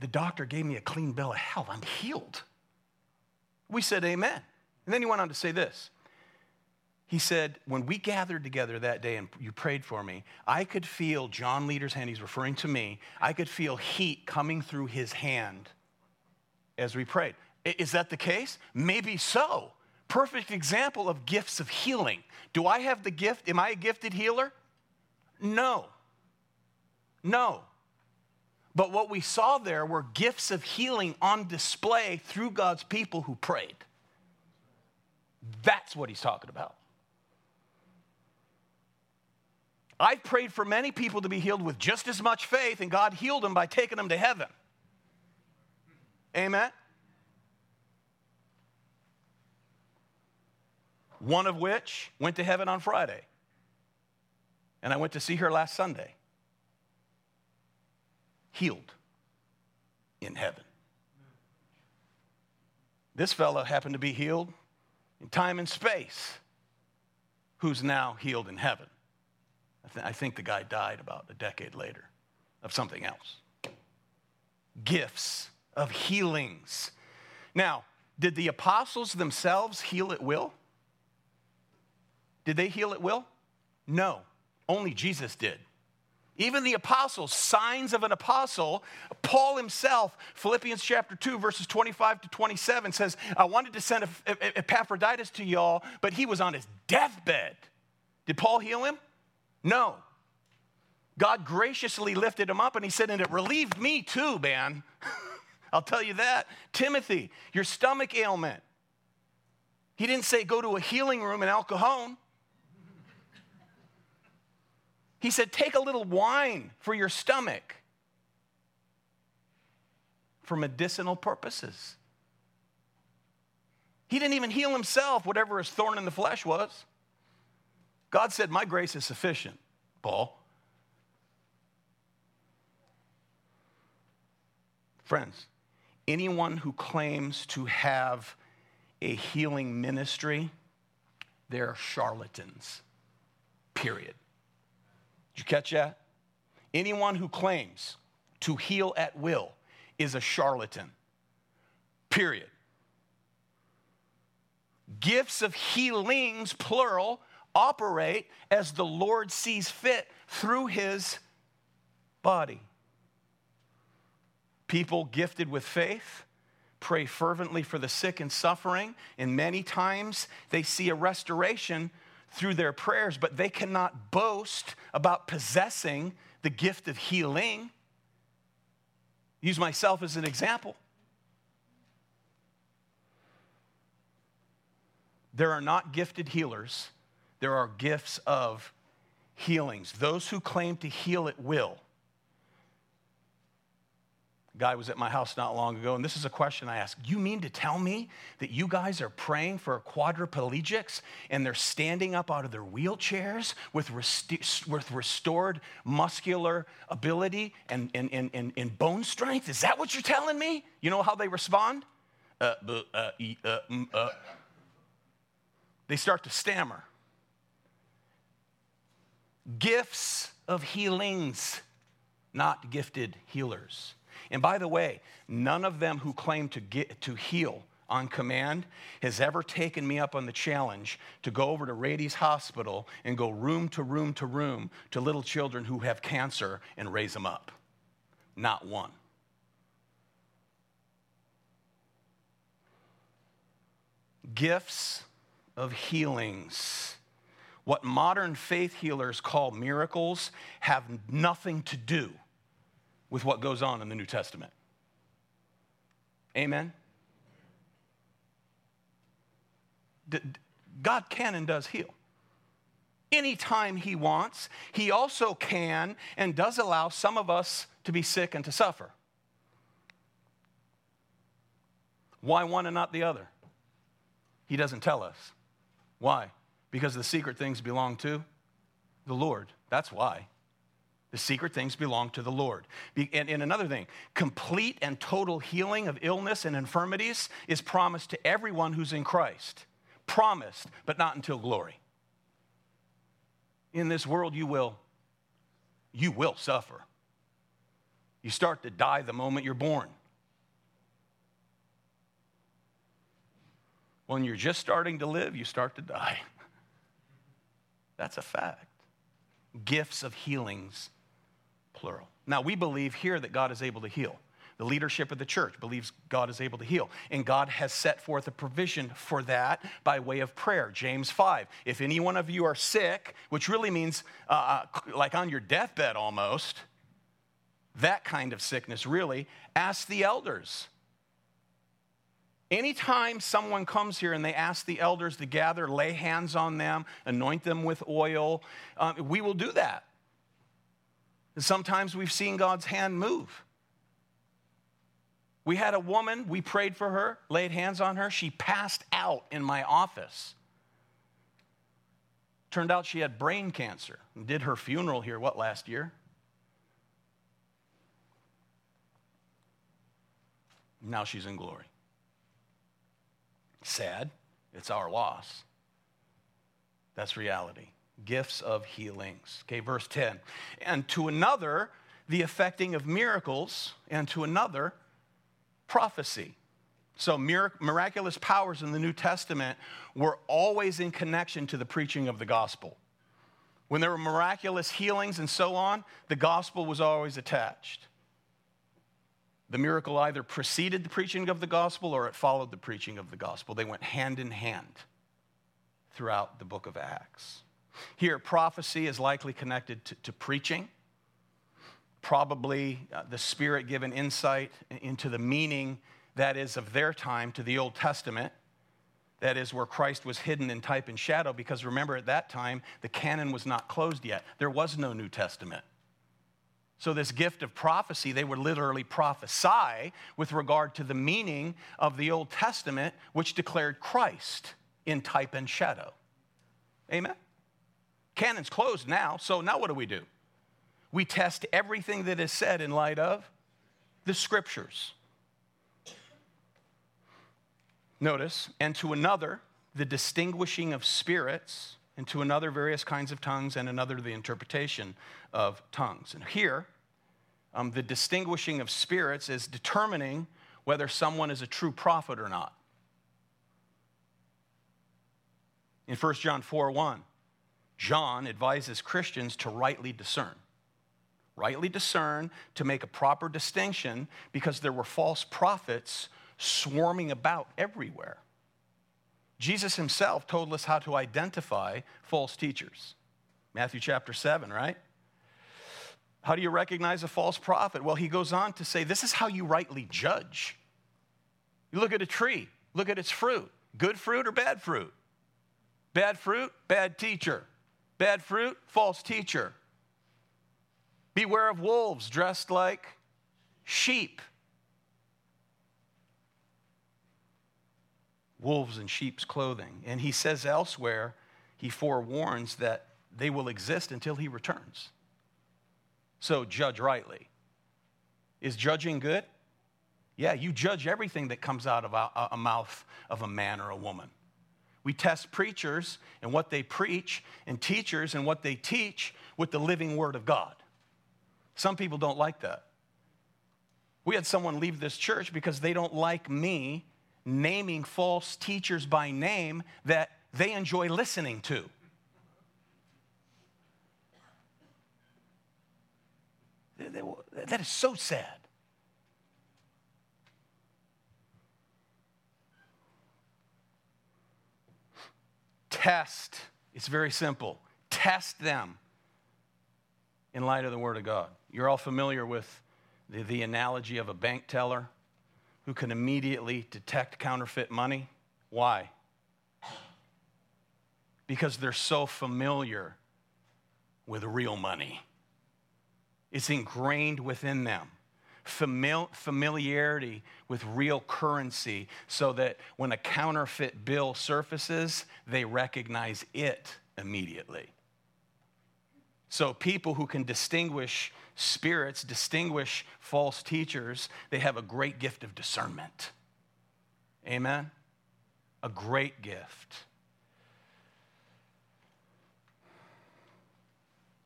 The doctor gave me a clean bill of health. I'm healed. We said, Amen. And then he went on to say this. He said, When we gathered together that day and you prayed for me, I could feel John Leader's hand, he's referring to me, I could feel heat coming through his hand as we prayed. Is that the case? Maybe so. Perfect example of gifts of healing. Do I have the gift? Am I a gifted healer? No. No. But what we saw there were gifts of healing on display through God's people who prayed. That's what he's talking about. I've prayed for many people to be healed with just as much faith, and God healed them by taking them to heaven. Amen? One of which went to heaven on Friday. And I went to see her last Sunday. Healed in heaven. This fellow happened to be healed in time and space who's now healed in heaven. I, th- I think the guy died about a decade later of something else. Gifts of healings. Now, did the apostles themselves heal at will? Did they heal at will? No, only Jesus did. Even the apostles, signs of an apostle, Paul himself, Philippians chapter 2, verses 25 to 27 says, I wanted to send Epaphroditus to y'all, but he was on his deathbed. Did Paul heal him? No. God graciously lifted him up and he said, and it relieved me too, man. [LAUGHS] I'll tell you that. Timothy, your stomach ailment. He didn't say go to a healing room in El Cajon. He said, Take a little wine for your stomach for medicinal purposes. He didn't even heal himself, whatever his thorn in the flesh was. God said, My grace is sufficient, Paul. Friends, anyone who claims to have a healing ministry, they're charlatans. Period. Did you catch that? Anyone who claims to heal at will is a charlatan. Period. Gifts of healings, plural, operate as the Lord sees fit through his body. People gifted with faith pray fervently for the sick and suffering, and many times they see a restoration through their prayers, but they cannot boast about possessing the gift of healing. Use myself as an example. There are not gifted healers, there are gifts of healings. Those who claim to heal at will guy was at my house not long ago, and this is a question I asked. You mean to tell me that you guys are praying for quadriplegics and they're standing up out of their wheelchairs with, with restored muscular ability and, and, and, and, and, bone strength? Is that what you're telling me? You know how they respond? Uh, uh, uh, uh. They start to stammer. Gifts of healings, not gifted healers. And by the way, none of them who claim to, get, to heal on command has ever taken me up on the challenge to go over to Rady's hospital and go room to room to room to little children who have cancer and raise them up. Not one. Gifts of healings. What modern faith healers call miracles have nothing to do with what goes on in the New Testament. Amen? God can and does heal. Anytime He wants, He also can and does allow some of us to be sick and to suffer. Why one and not the other? He doesn't tell us. Why? Because the secret things belong to the Lord. That's why. The secret things belong to the Lord. And, and, another thing, complete and total healing of illness and infirmities is promised to everyone who's in Christ. Promised, but not until glory. In this world, you will, you will suffer. You start to die the moment you're born. When you're just starting to live, you start to die. [LAUGHS] That's a fact. Gifts of healings plural. Now, we believe here that God is able to heal. The leadership of the church believes God is able to heal. And God has set forth a provision for that by way of prayer. James 5. If any one of you are sick, which really means uh, uh, like on your deathbed almost, that kind of sickness really, ask the elders. Anytime someone comes here and they ask the elders to gather, lay hands on them, anoint them with oil, uh, we will do that. And sometimes we've seen God's hand move. We had a woman, we prayed for her, laid hands on her. She passed out in my office. Turned out she had brain cancer and did her funeral here, what, last year? Now she's in glory. Sad. It's our loss. That's reality gifts of healings. Okay, verse 10. And to another, the effecting of miracles, and to another, prophecy. So, miraculous powers in the New Testament were always in connection to the preaching of the gospel. When there were miraculous healings and so on, the gospel was always attached. The miracle either preceded the preaching of the gospel or it followed the preaching of the gospel. They went hand in hand throughout the book of Acts. Here, prophecy is likely connected to, to preaching, probably uh, the Spirit given insight into the meaning that is of their time to the Old Testament. That is where Christ was hidden in type and shadow, because remember, at that time, the canon was not closed yet. There was no New Testament. So, this gift of prophecy, they would literally prophesy with regard to the meaning of the Old Testament, which declared Christ in type and shadow. Amen? Canon's closed now, so now what do we do? We test everything that is said in light of the scriptures. Notice, and to another, the distinguishing of spirits, and to another, various kinds of tongues, and another, the interpretation of tongues. And here, um, the distinguishing of spirits is determining whether someone is a true prophet or not. In 1 John 4 1, John advises Christians to rightly discern. Rightly discern to make a proper distinction because there were false prophets swarming about everywhere. Jesus himself told us how to identify false teachers. Matthew chapter 7, right? How do you recognize a false prophet? Well, he goes on to say this is how you rightly judge. You look at a tree, look at its fruit. Good fruit or bad fruit? Bad fruit, bad teacher. Bad fruit, false teacher. Beware of wolves dressed like sheep. wolves in sheep's clothing. And he says elsewhere, he forewarns that they will exist until he returns. So judge rightly. Is judging good? Yeah, you judge everything that comes out of a, a mouth of a man or a woman. We test preachers and what they preach, and teachers and what they teach with the living word of God. Some people don't like that. We had someone leave this church because they don't like me naming false teachers by name that they enjoy listening to. That is so sad. Test. It's very simple. Test them in light of the Word of God. You're all familiar with the, the analogy of a bank teller who can immediately detect counterfeit money. Why? Because they're so familiar with real money. It's ingrained within them. Famil- familiarity with real currency so that when a counterfeit bill surfaces, they recognize it immediately. So, people who can distinguish spirits, distinguish false teachers, they have a great gift of discernment. Amen? A great gift.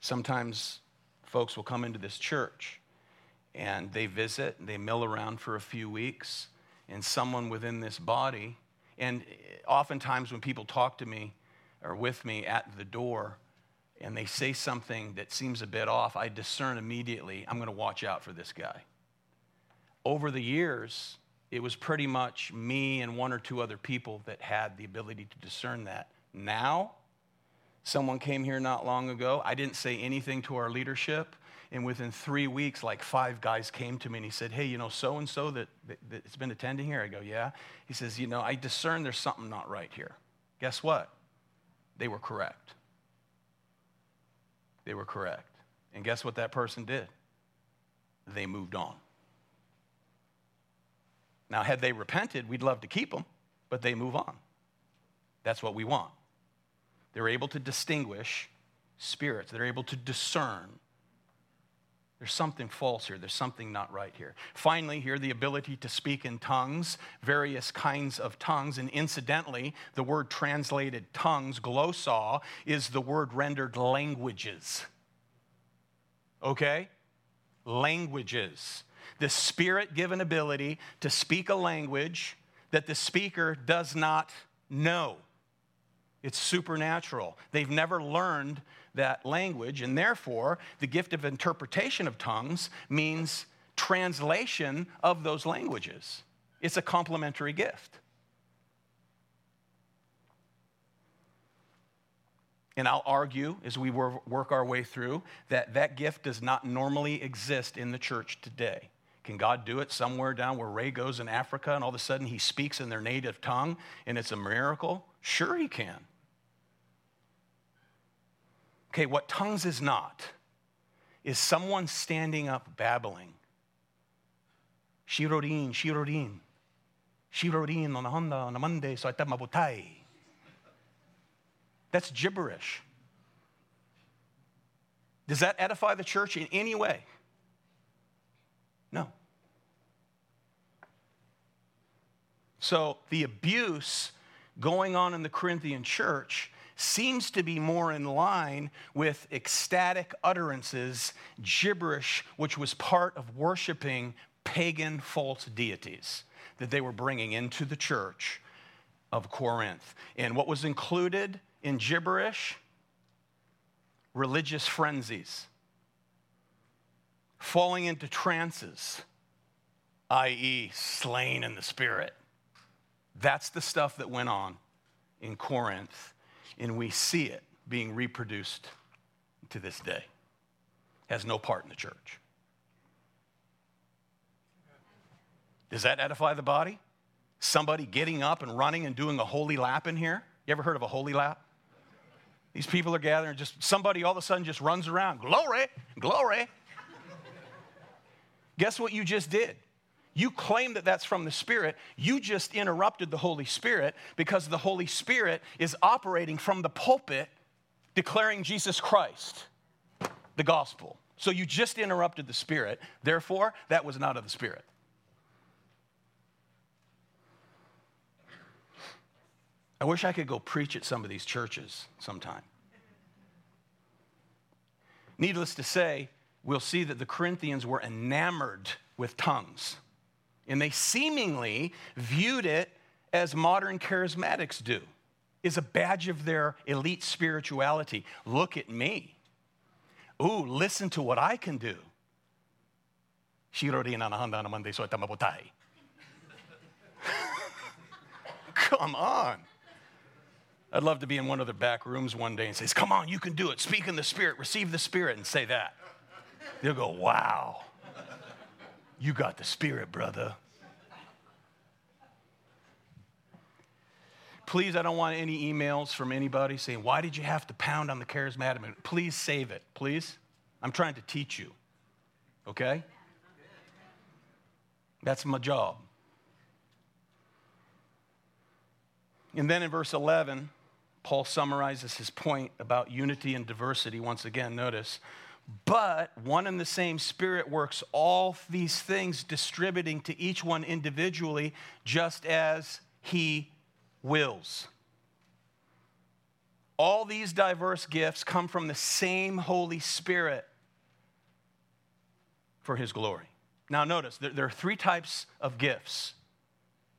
Sometimes folks will come into this church and they visit, and they mill around for a few weeks, and someone within this body, and oftentimes when people talk to me or with me at the door, and they say something that seems a bit off, I discern immediately, I'm going to watch out for this guy. Over the years, it was pretty much me and one or two other people that had the ability to discern that. Now, someone came here not long ago. I didn't say anything to our leadership. And within three weeks, like five guys came to me and he said, Hey, you know, so and so that that's been attending here? I go, Yeah. He says, You know, I discern there's something not right here. Guess what? They were correct they were correct. And guess what that person did? They moved on. Now, had they repented, we'd love to keep them, but they move on. That's what we want. They're able to distinguish spirits, they're able to discern. There's something false here. There's something not right here. Finally, here, the ability to speak in tongues, various kinds of tongues. And incidentally, the word translated tongues, glossa, is the word rendered languages. Okay? Languages. The spirit given ability to speak a language that the speaker does not know. It's supernatural. They've never learned that language, and therefore, the gift of interpretation of tongues means translation of those languages. It's a complementary gift. And I'll argue as we work our way through that that gift does not normally exist in the church today. Can God do it somewhere down where Ray goes in Africa and all of a sudden he speaks in their native tongue and it's a miracle? Sure, he can. Okay, what tongues is not is someone standing up babbling. Shirorin, shirorin. Shirorin on a Honda on a Monday, so I tell my That's gibberish. Does that edify the church in any way? No. So the abuse going on in the Corinthian church seems to be more in line with ecstatic utterances, gibberish, which was part of worshiping pagan false deities that they were bringing into the church of Corinth. And what was included in gibberish? Religious frenzies, falling into trances, i.e., slain in the spirit. That's the stuff that went on in Corinth and we see it being reproduced to this day. Has no part in the church. Does that edify the body? Somebody getting up and running and doing a holy lap in here? You ever heard of a holy lap? These people are gathering, just somebody all of a sudden just runs around. Glory, glory. Guess what you just did? You claim that that's from the Spirit. You just interrupted the Holy Spirit because the Holy Spirit is operating from the pulpit declaring Jesus Christ, the gospel. So you just interrupted the Spirit. Therefore, that was not of the Spirit. I wish I could go preach at some of these churches sometime. Needless to say, we'll see that the Corinthians were enamored with tongues. And they seemingly viewed it as modern charismatics do, is a badge of their elite spirituality. Look at me. Ooh, listen to what I can do. [LAUGHS] Come on. I'd love to be in one of the back rooms one day and say, Come on, you can do it. Speak in the Spirit, receive the Spirit, and say that. They'll go, Wow. You got the Spirit, brother. Please, I don't want any emails from anybody saying, Why did you have to pound on the charismatic? Please save it, please. I'm trying to teach you, okay? That's my job. And then in verse 11, Paul summarizes his point about unity and diversity. Once again, notice but one and the same Spirit works all these things, distributing to each one individually, just as He wills. All these diverse gifts come from the same Holy Spirit for His glory. Now, notice there, are three types of gifts.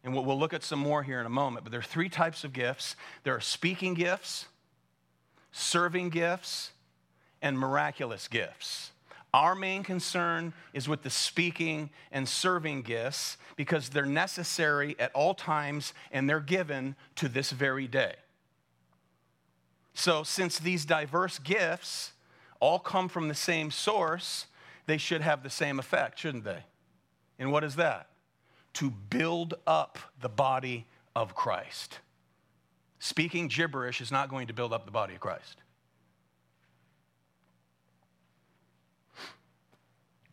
And we'll look at some more here in a moment, but there are three types of gifts there are speaking gifts, serving gifts, and miraculous gifts. Our main concern is with the speaking and serving gifts because they're necessary at all times and they're given to this very day. So, since these diverse gifts all come from the same source, they should have the same effect, shouldn't they? And what is that? To build up the body of Christ. Speaking gibberish is not going to build up the body of Christ.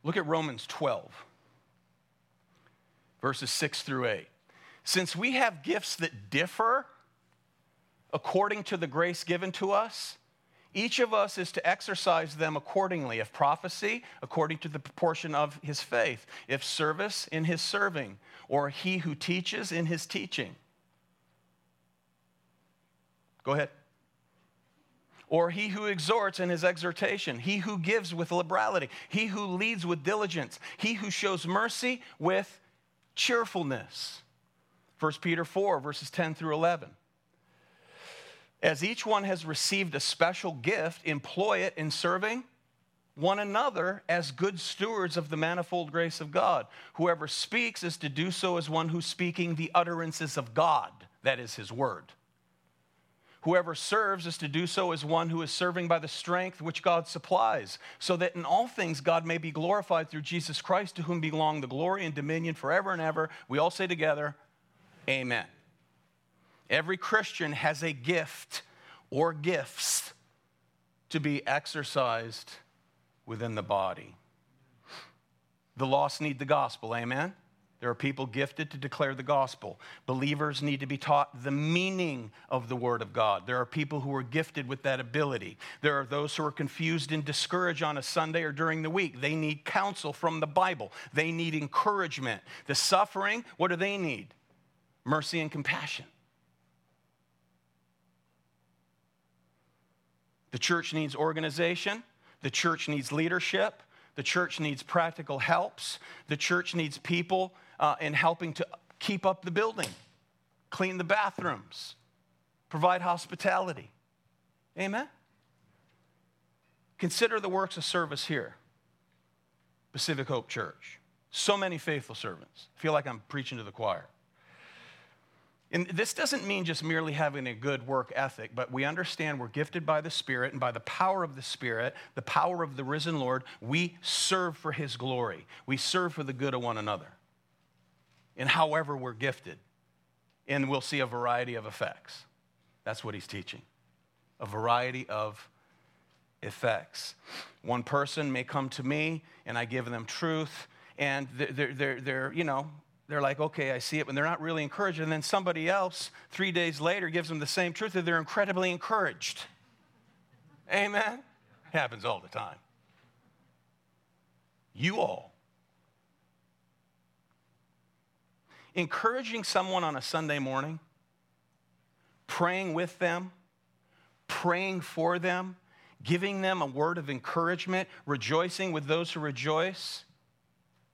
Look at Romans 12, verses 6 through 8. Since we have gifts that differ according to the grace given to us, each of us is to exercise them accordingly. If prophecy, according to the proportion of his faith. If service, in his serving. Or he who teaches, in his teaching. Go ahead or he who exhorts in his exhortation, he who gives with liberality, he who leads with diligence, he who shows mercy with cheerfulness. 1 Peter 4, verses 10 through 11. As each one has received a special gift, employ it in serving one another as good stewards of the manifold grace of God. Whoever speaks is to do so as one who's speaking the utterances of God, that is his word. Whoever serves is to do so as one who is serving by the strength which God supplies, so that in all things God may be glorified through Jesus Christ, to whom belong the glory and dominion forever and ever. We all say together, Amen. Every Christian has a gift or gifts to be exercised within the body. The lost need the gospel, amen? There are people gifted to declare the gospel. Believers need to be taught the meaning of the word of God. There are people who are gifted with that ability. There are those who are confused and discouraged on a Sunday or during the week. They need counsel from the Bible, they need encouragement. The suffering, what do they need? mercy and compassion. The church needs organization, the church needs leadership, the church needs practical helps, the church needs people uh, in helping to keep up the building, clean the bathrooms, provide hospitality. Amen? Consider the works of service here, Pacific Hope Church. So many faithful servants. I feel like I'm preaching to the choir. And this doesn't mean just merely having a good work ethic, but we understand we're gifted by the Spirit, and by the power of the Spirit, the power of the risen Lord, we serve for His glory. We serve for the good of one another. And however we're gifted. And we'll see a variety of effects. That's what He's teaching. A variety of effects. One person may come to me, and I give them truth, and they're, they're, they're, you know, they're like, okay, I see it, but they're not really encouraged. And then somebody else, three days later, gives them the same truth, and they're incredibly encouraged. Amen? Happens all the time. You all. Encouraging someone on a Sunday morning, praying with them, praying for them, giving them a word of encouragement, rejoicing with those who rejoice,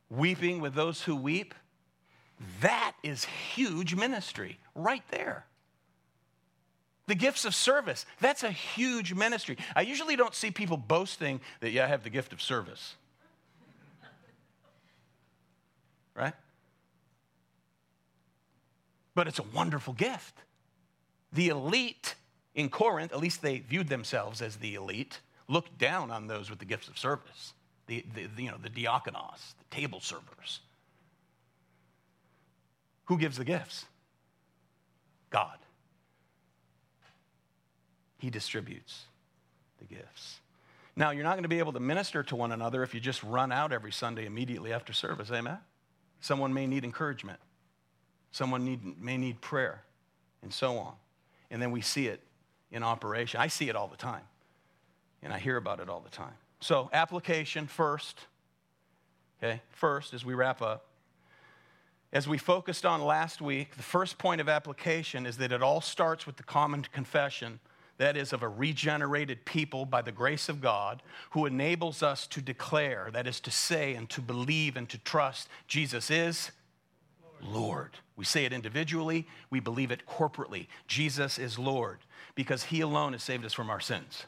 weeping with those who weep that is huge ministry right there. The gifts of service, that's a huge ministry. I usually don't see people boasting that, yeah, I have the gift of service. [LAUGHS] right? But it's a wonderful gift. The elite in Corinth, at least they viewed themselves as the elite, looked down on those with the gifts of service. The, the, you know, the diakonos, the table servers. Who gives the gifts? God. He distributes the gifts. Now, you're not going to be able to minister to one another if you just run out every Sunday immediately after service. Amen? Someone may need encouragement. Someone need, may need prayer, and so on. And then we see it in operation. I see it all the time, and I hear about it all the time. So, application first. Okay, first, as we wrap up, as we focused on last week, the first point of application is that it all starts with the common confession that is, of a regenerated people by the grace of God, who enables us to declare, that is, to say and to believe and to trust Jesus is Lord. Lord. We say it individually, we believe it corporately. Jesus is Lord because He alone has saved us from our sins.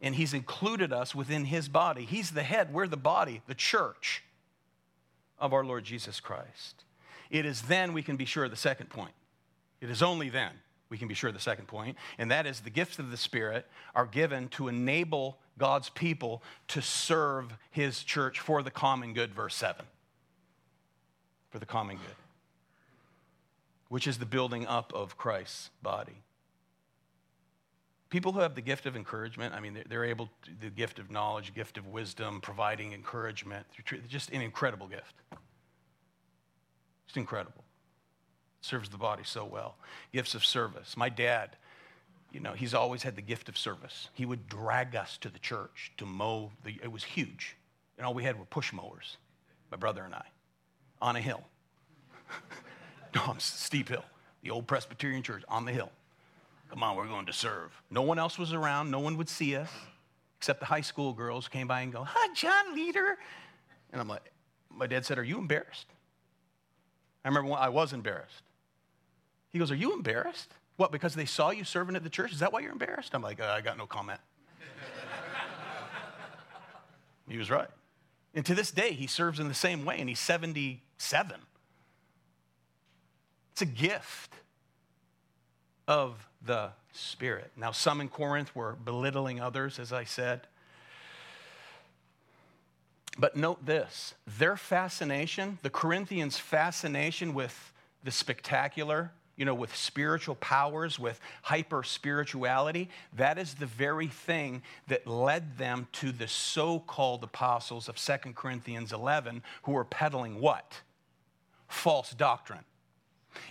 And He's included us within His body. He's the head, we're the body, the church of our Lord Jesus Christ. It is then we can be sure of the second point. It is only then we can be sure of the second point, and that is the gifts of the Spirit are given to enable God's people to serve His church for the common good, verse 7. For the common good, which is the building up of Christ's body. People who have the gift of encouragement, I mean, they're able to, the gift of knowledge, gift of wisdom, providing encouragement, just an incredible gift. Just incredible. Serves the body so well. Gifts of service. My dad, you know, he's always had the gift of service. He would drag us to the church to mow the, it was huge. And all we had were push mowers, my brother and I, on a hill. [LAUGHS] no, steep hill. The old Presbyterian church on the hill. Come on, we're going to serve. No one else was around. No one would see us except the high school girls came by and go, Hi, John Leader. And I'm like, my dad said, Are you embarrassed? I remember when I was embarrassed. He goes, Are you embarrassed? What, because they saw you serving at the church? Is that why you're embarrassed? I'm like, uh, I got no comment. [LAUGHS] he was right. And to this day, he serves in the same way, and he's 77. It's a gift of the Spirit. Now, some in Corinth were belittling others, as I said. But note this their fascination, the Corinthians' fascination with the spectacular, you know, with spiritual powers, with hyper spirituality, that is the very thing that led them to the so called apostles of 2 Corinthians 11 who were peddling what? False doctrine.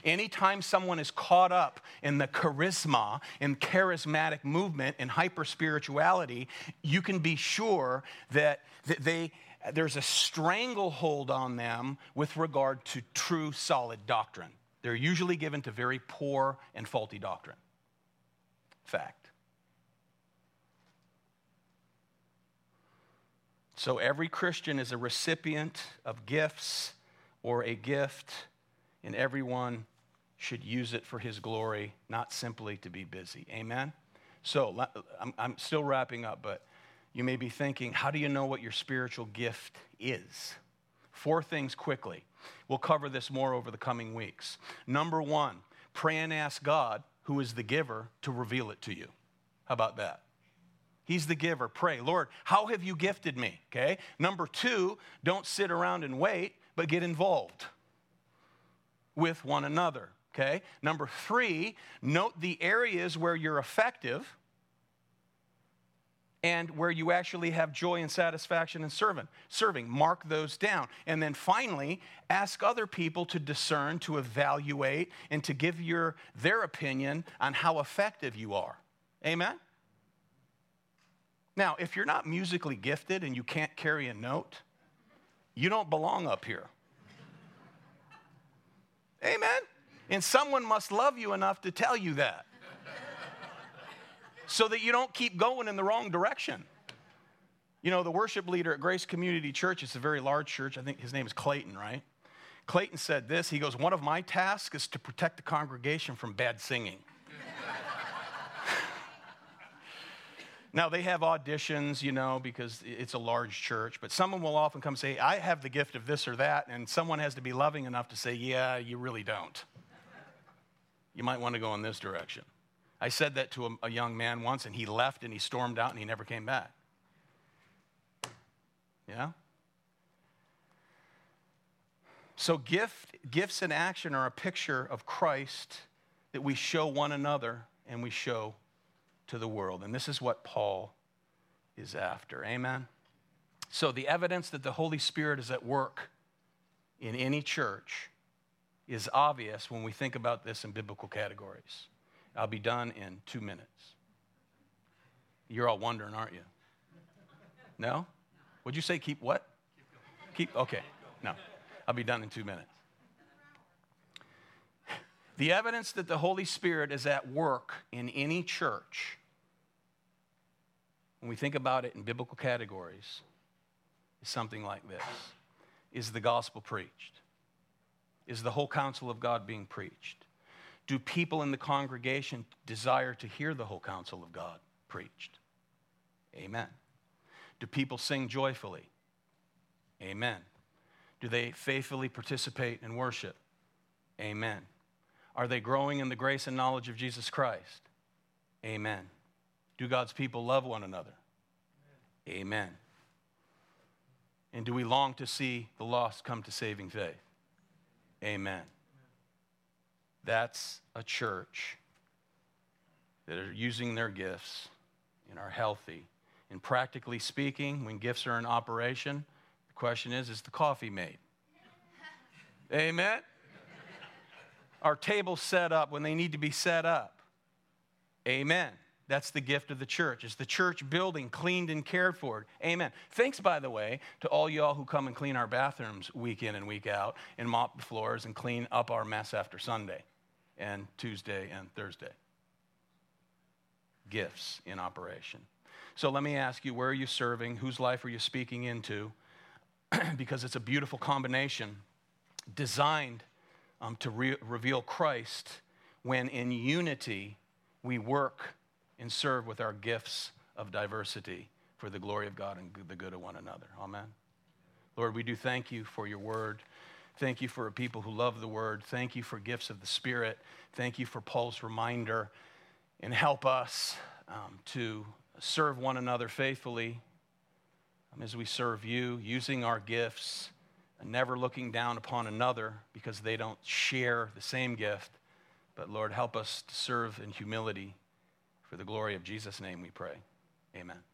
Anytime someone is caught up in the charisma, in charismatic movement, in hyper spirituality, you can be sure that, that they there's a stranglehold on them with regard to true solid doctrine. They're usually given to very poor and faulty doctrine. Fact. So every Christian is a recipient of gifts or a gift, and everyone should use it for his glory, not simply to be busy. Amen? So I'm, still wrapping up, but you may be thinking, how do you know what your spiritual gift is? Four things quickly. We'll cover this more over the coming weeks. Number one, pray and ask God, who is the giver, to reveal it to you. How about that? He's the giver. Pray, Lord, how have you gifted me? Okay. Number two, don't sit around and wait, but get involved with one another. Okay. Number three, note the areas where you're effective and where you actually have joy and satisfaction in serving. Serving, mark those down. And then finally, ask other people to discern, to evaluate, and to give your their opinion on how effective you are. Amen. Now, if you're not musically gifted and you can't carry a note, you don't belong up here. Amen. And someone must love you enough to tell you that so that you don't keep going in the wrong direction. You know, the worship leader at Grace Community Church, it's a very large church. I think his name is Clayton, right? Clayton said this. He goes, One of my tasks is to protect the congregation from bad singing. [LAUGHS] now, they have auditions, you know, because it's a large church, but someone will often come say, I have the gift of this or that, and someone has to be loving enough to say, Yeah, you really don't. You might want to go in this direction. I said that to a, a young man once, and he left and he stormed out and he never came back. Yeah? So, gift, gifts in action are a picture of Christ that we show one another and we show to the world. And this is what Paul is after. Amen? So, the evidence that the Holy Spirit is at work in any church is obvious when we think about this in biblical categories. I'll be done in two minutes. You're all wondering, aren't you? No? Would you say keep what? Keep, okay. No. I'll be done in two minutes. The evidence that the Holy Spirit is at work in any church, when we think about it in biblical categories, is something like this Is the gospel preached? Is the whole counsel of God being preached? Do people in the congregation desire to hear the whole counsel of God preached? Amen. Do people sing joyfully? Amen. Do they faithfully participate in worship? Amen. Are they growing in the grace and knowledge of Jesus Christ? Amen. Do God's people love one another? Amen. Amen. And do we long to see the lost come to saving faith? Amen. That's a church that are using their gifts and are healthy. And practically speaking, when gifts are in operation, the question is is the coffee made? Amen? Are tables set up when they need to be set up? Amen. That's the gift of the church. Is the church building cleaned and cared for. Amen. Thanks, by the way, to all y'all who come and clean our bathrooms week in and week out and mop the floors and clean up our mess after Sunday and Tuesday and Thursday. Gifts in operation. So let me ask you where are you serving? Whose life are you speaking into? [CLEARS THROAT] because it's a beautiful combination designed um, to re- reveal Christ when in unity we work and serve with our gifts of diversity for the glory of God and the good of one another. Amen. Lord, we do thank you for your word. Thank you for a people who love the word. Thank you for gifts of the Spirit. Thank you for Paul's reminder. And help us um, to serve one another faithfully um, as we serve you, using our gifts and never looking down upon another because they don't share the same gift. But Lord, help us to serve in humility. For the glory of Jesus' name we pray. Amen.